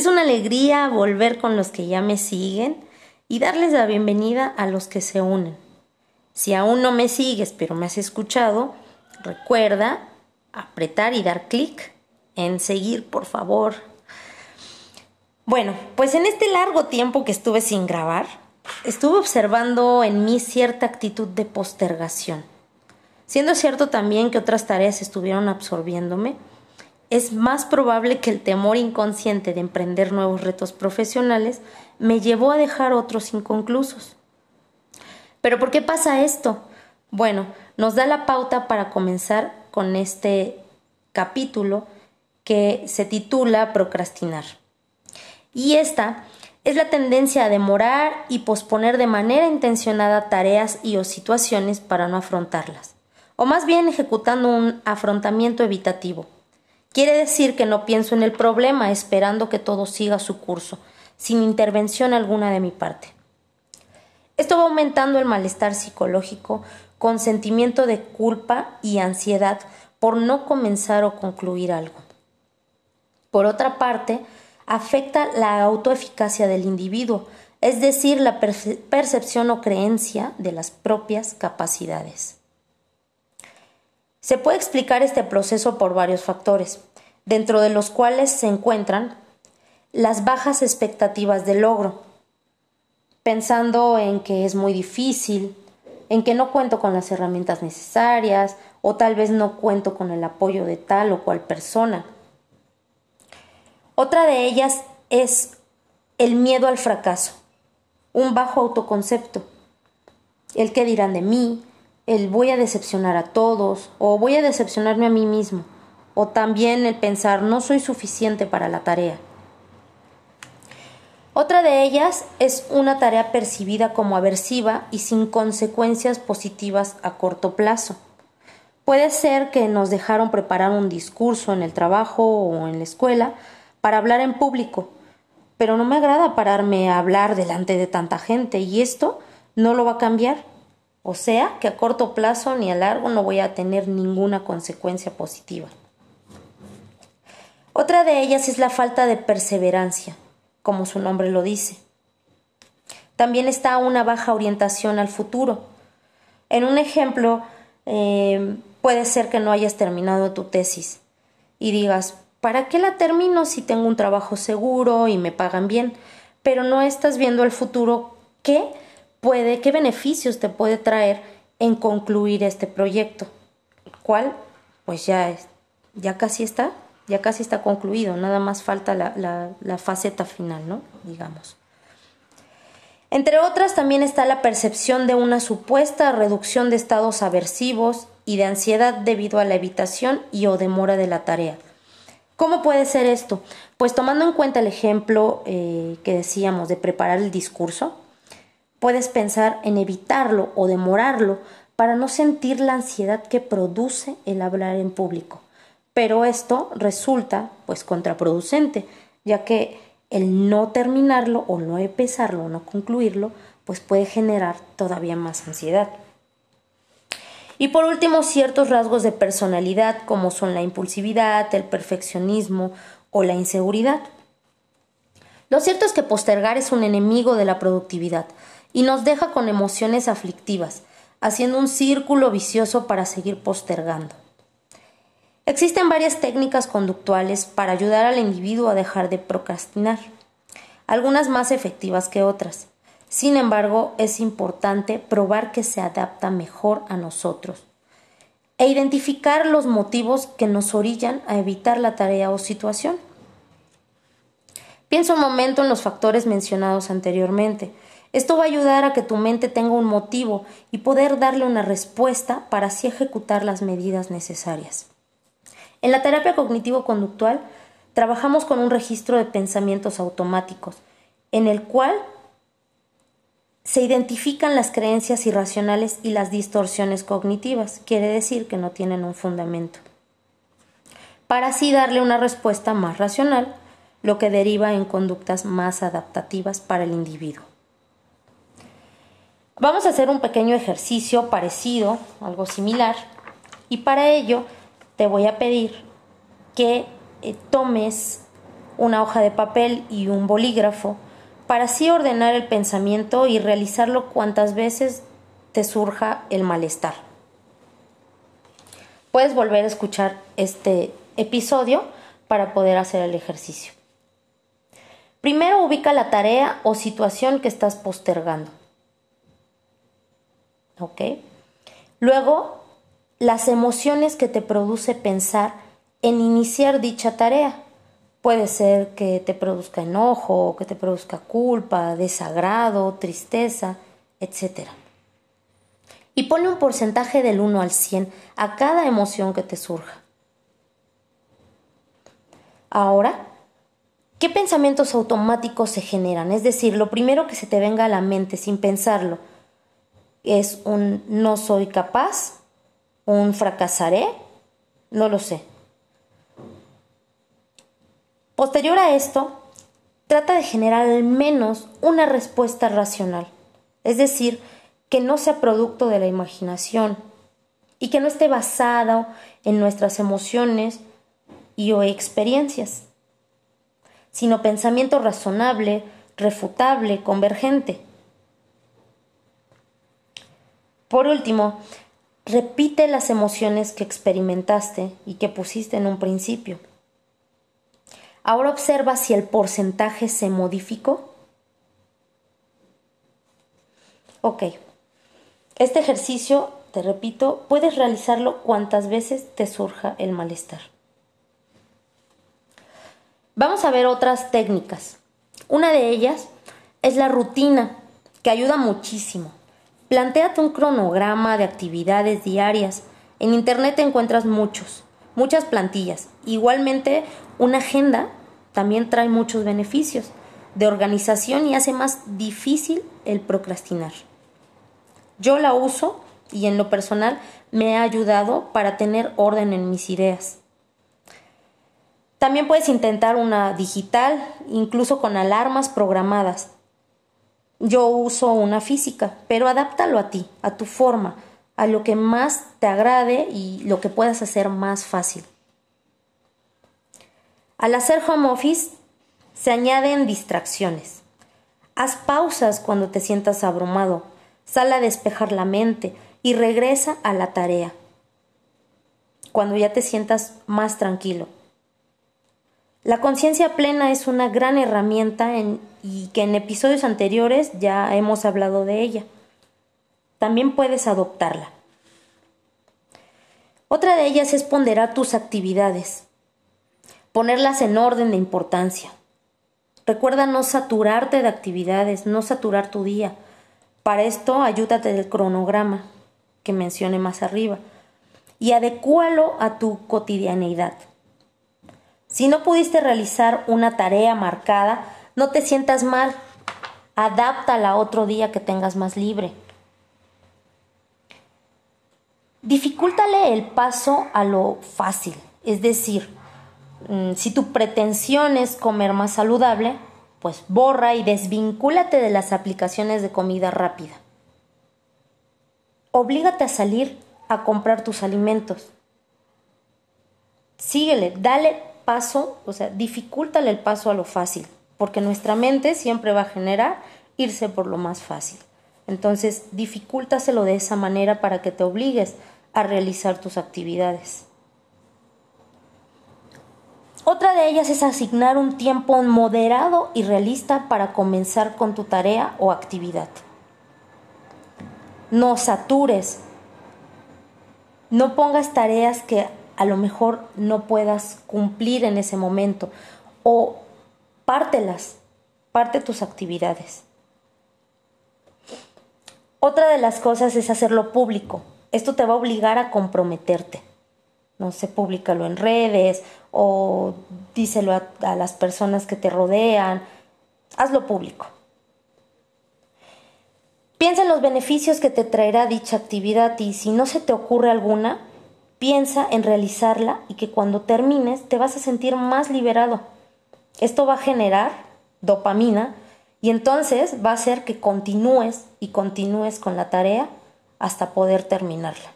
Es una alegría volver con los que ya me siguen y darles la bienvenida a los que se unen. Si aún no me sigues pero me has escuchado, recuerda apretar y dar clic en seguir, por favor. Bueno, pues en este largo tiempo que estuve sin grabar, estuve observando en mí cierta actitud de postergación. Siendo cierto también que otras tareas estuvieron absorbiéndome, es más probable que el temor inconsciente de emprender nuevos retos profesionales me llevó a dejar otros inconclusos. Pero ¿por qué pasa esto? Bueno, nos da la pauta para comenzar con este capítulo que se titula Procrastinar. Y esta es la tendencia a demorar y posponer de manera intencionada tareas y o situaciones para no afrontarlas, o más bien ejecutando un afrontamiento evitativo. Quiere decir que no pienso en el problema esperando que todo siga su curso, sin intervención alguna de mi parte. Esto va aumentando el malestar psicológico con sentimiento de culpa y ansiedad por no comenzar o concluir algo. Por otra parte, afecta la autoeficacia del individuo, es decir, la percepción o creencia de las propias capacidades. Se puede explicar este proceso por varios factores, dentro de los cuales se encuentran las bajas expectativas de logro, pensando en que es muy difícil, en que no cuento con las herramientas necesarias o tal vez no cuento con el apoyo de tal o cual persona. Otra de ellas es el miedo al fracaso, un bajo autoconcepto, el que dirán de mí, el voy a decepcionar a todos o voy a decepcionarme a mí mismo, o también el pensar no soy suficiente para la tarea. Otra de ellas es una tarea percibida como aversiva y sin consecuencias positivas a corto plazo. Puede ser que nos dejaron preparar un discurso en el trabajo o en la escuela para hablar en público, pero no me agrada pararme a hablar delante de tanta gente y esto no lo va a cambiar. O sea que a corto plazo ni a largo no voy a tener ninguna consecuencia positiva. Otra de ellas es la falta de perseverancia como su nombre lo dice. También está una baja orientación al futuro. En un ejemplo, eh, puede ser que no hayas terminado tu tesis y digas, ¿para qué la termino si tengo un trabajo seguro y me pagan bien? Pero no estás viendo el futuro, ¿qué puede, qué beneficios te puede traer en concluir este proyecto? ¿Cuál? Pues ya, ya casi está ya casi está concluido, nada más falta la, la, faceta final, ¿no? Digamos. Entre otras, también está la percepción de una supuesta reducción de estados aversivos y de ansiedad debido a la evitación y o demora de la tarea. ¿Cómo puede ser esto? Pues tomando en cuenta el ejemplo eh, que decíamos de preparar el discurso, puedes pensar en evitarlo o demorarlo para no sentir la ansiedad que produce el hablar en público pero esto resulta pues contraproducente, ya que el no terminarlo o no empezarlo o no concluirlo, pues puede generar todavía más ansiedad. Y por último, ciertos rasgos de personalidad como son la impulsividad, el perfeccionismo o la inseguridad. Lo cierto es que postergar es un enemigo de la productividad y nos deja con emociones aflictivas, haciendo un círculo vicioso para seguir postergando. Existen varias técnicas conductuales para ayudar al individuo a dejar de procrastinar, algunas más efectivas que otras. Sin embargo, es importante probar que se adapta mejor a nosotros e identificar los motivos que nos orillan a evitar la tarea o situación. Piensa un momento en los factores mencionados anteriormente. Esto va a ayudar a que tu mente tenga un motivo y poder darle una respuesta para así ejecutar las medidas necesarias. En la terapia cognitivo-conductual trabajamos con un registro de pensamientos automáticos, en el cual se identifican las creencias irracionales y las distorsiones cognitivas, quiere decir que no tienen un fundamento, para así darle una respuesta más racional, lo que deriva en conductas más adaptativas para el individuo. Vamos a hacer un pequeño ejercicio parecido, algo similar, y para ello te voy a pedir que eh, tomes una hoja de papel y un bolígrafo para así ordenar el pensamiento y realizarlo cuantas veces te surja el malestar. Puedes volver a escuchar este episodio para poder hacer el ejercicio. Primero ubica la tarea o situación que estás postergando. ¿Ok? Luego, las emociones que te produce pensar en iniciar dicha tarea. Puede ser que te produzca enojo, que te produzca culpa, desagrado, tristeza, etc. Y pone un porcentaje del 1 al 100 a cada emoción que te surja. Ahora, ¿qué pensamientos automáticos se generan? Es decir, lo primero que se te venga a la mente sin pensarlo es un no soy capaz, un fracasaré, no lo sé. Posterior a esto, trata de generar al menos una respuesta racional, es decir, que no sea producto de la imaginación y que no esté basado en nuestras emociones y o experiencias, sino pensamiento razonable, refutable, convergente. Por último, repite las emociones que experimentaste y que pusiste en un principio. Ahora observa si el porcentaje se modificó. Ok. Este ejercicio, te repito, puedes realizarlo cuantas veces te surja el malestar. Vamos a ver otras técnicas. Una de ellas es la rutina, que ayuda muchísimo. Plantéate un cronograma de actividades diarias. En Internet encuentras muchos, muchas plantillas. Igualmente, una agenda también trae muchos beneficios de organización y hace más difícil el procrastinar. Yo la uso y en lo personal me ha ayudado para tener orden en mis ideas. También puedes intentar una digital, incluso con alarmas programadas. Yo uso una física, pero adáptalo a ti, a tu forma, a lo que más te agrade y lo que puedas hacer más fácil. Al hacer home office se añaden distracciones. Haz pausas cuando te sientas abrumado, sal a despejar la mente y regresa a la tarea cuando ya te sientas más tranquilo. La conciencia plena es una gran herramienta y que en episodios anteriores ya hemos hablado de ella. También puedes adoptarla. Otra de ellas es ponderar tus actividades ponerlas en orden de importancia. Recuerda no saturarte de actividades, no saturar tu día. Para esto, ayúdate del cronograma que mencioné más arriba y adecúalo a tu cotidianeidad. Si no pudiste realizar una tarea marcada, no te sientas mal. Adáptala otro día que tengas más libre. Dificúltale el paso a lo fácil, es decir, Mm, si tu pretensión es comer más saludable, pues borra y desvincúlate de las aplicaciones de comida rápida. Oblígate a salir a comprar tus alimentos. Síguele, dale paso, o sea, dificultale el paso a lo fácil, porque nuestra mente siempre va a generar irse por lo más fácil. Entonces, dificúltaselo de esa manera para que te obligues a realizar tus actividades. Otra de ellas es asignar un tiempo moderado y realista para comenzar con tu tarea o actividad. No satures. No pongas tareas que a lo mejor no puedas cumplir en ese momento o pártelas, parte tus actividades. Otra de las cosas es hacerlo público. Esto te va a obligar a comprometerte no sé, públicalo en redes o díselo a, las personas que te rodean, hazlo público. Piensa en los beneficios que te traerá dicha actividad y si no se te ocurre alguna, piensa en realizarla y que cuando termines te vas a sentir más liberado. Esto va a generar dopamina y entonces va a hacer que continúes y continúes con la tarea hasta poder terminarla.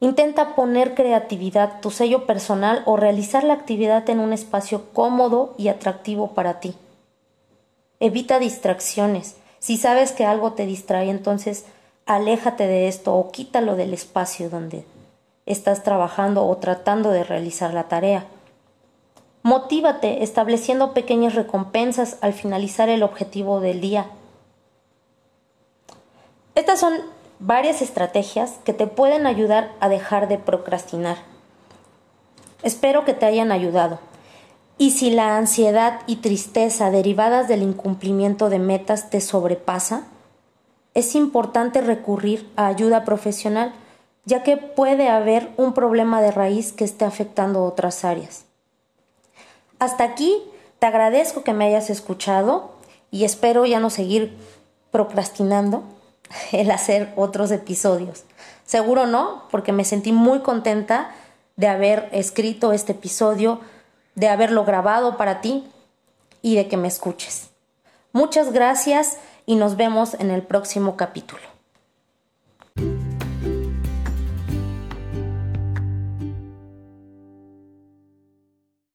Intenta poner creatividad, tu sello personal o realizar la actividad en un espacio cómodo y atractivo para ti. Evita distracciones. Si sabes que algo te distrae, entonces aléjate de esto o quítalo del espacio donde estás trabajando o tratando de realizar la tarea. Motívate estableciendo pequeñas recompensas al finalizar el objetivo del día. Estas son varias estrategias que te pueden ayudar a dejar de procrastinar. Espero que te hayan ayudado. Y si la ansiedad y tristeza derivadas del incumplimiento de metas te sobrepasa, es importante recurrir a ayuda profesional, ya que puede haber un problema de raíz que esté afectando otras áreas. Hasta aquí, te agradezco que me hayas escuchado y espero ya no seguir procrastinando el hacer otros episodios. Seguro no, porque me sentí muy contenta de haber escrito este episodio, de haberlo grabado para ti y de que me escuches. Muchas gracias y nos vemos en el próximo capítulo.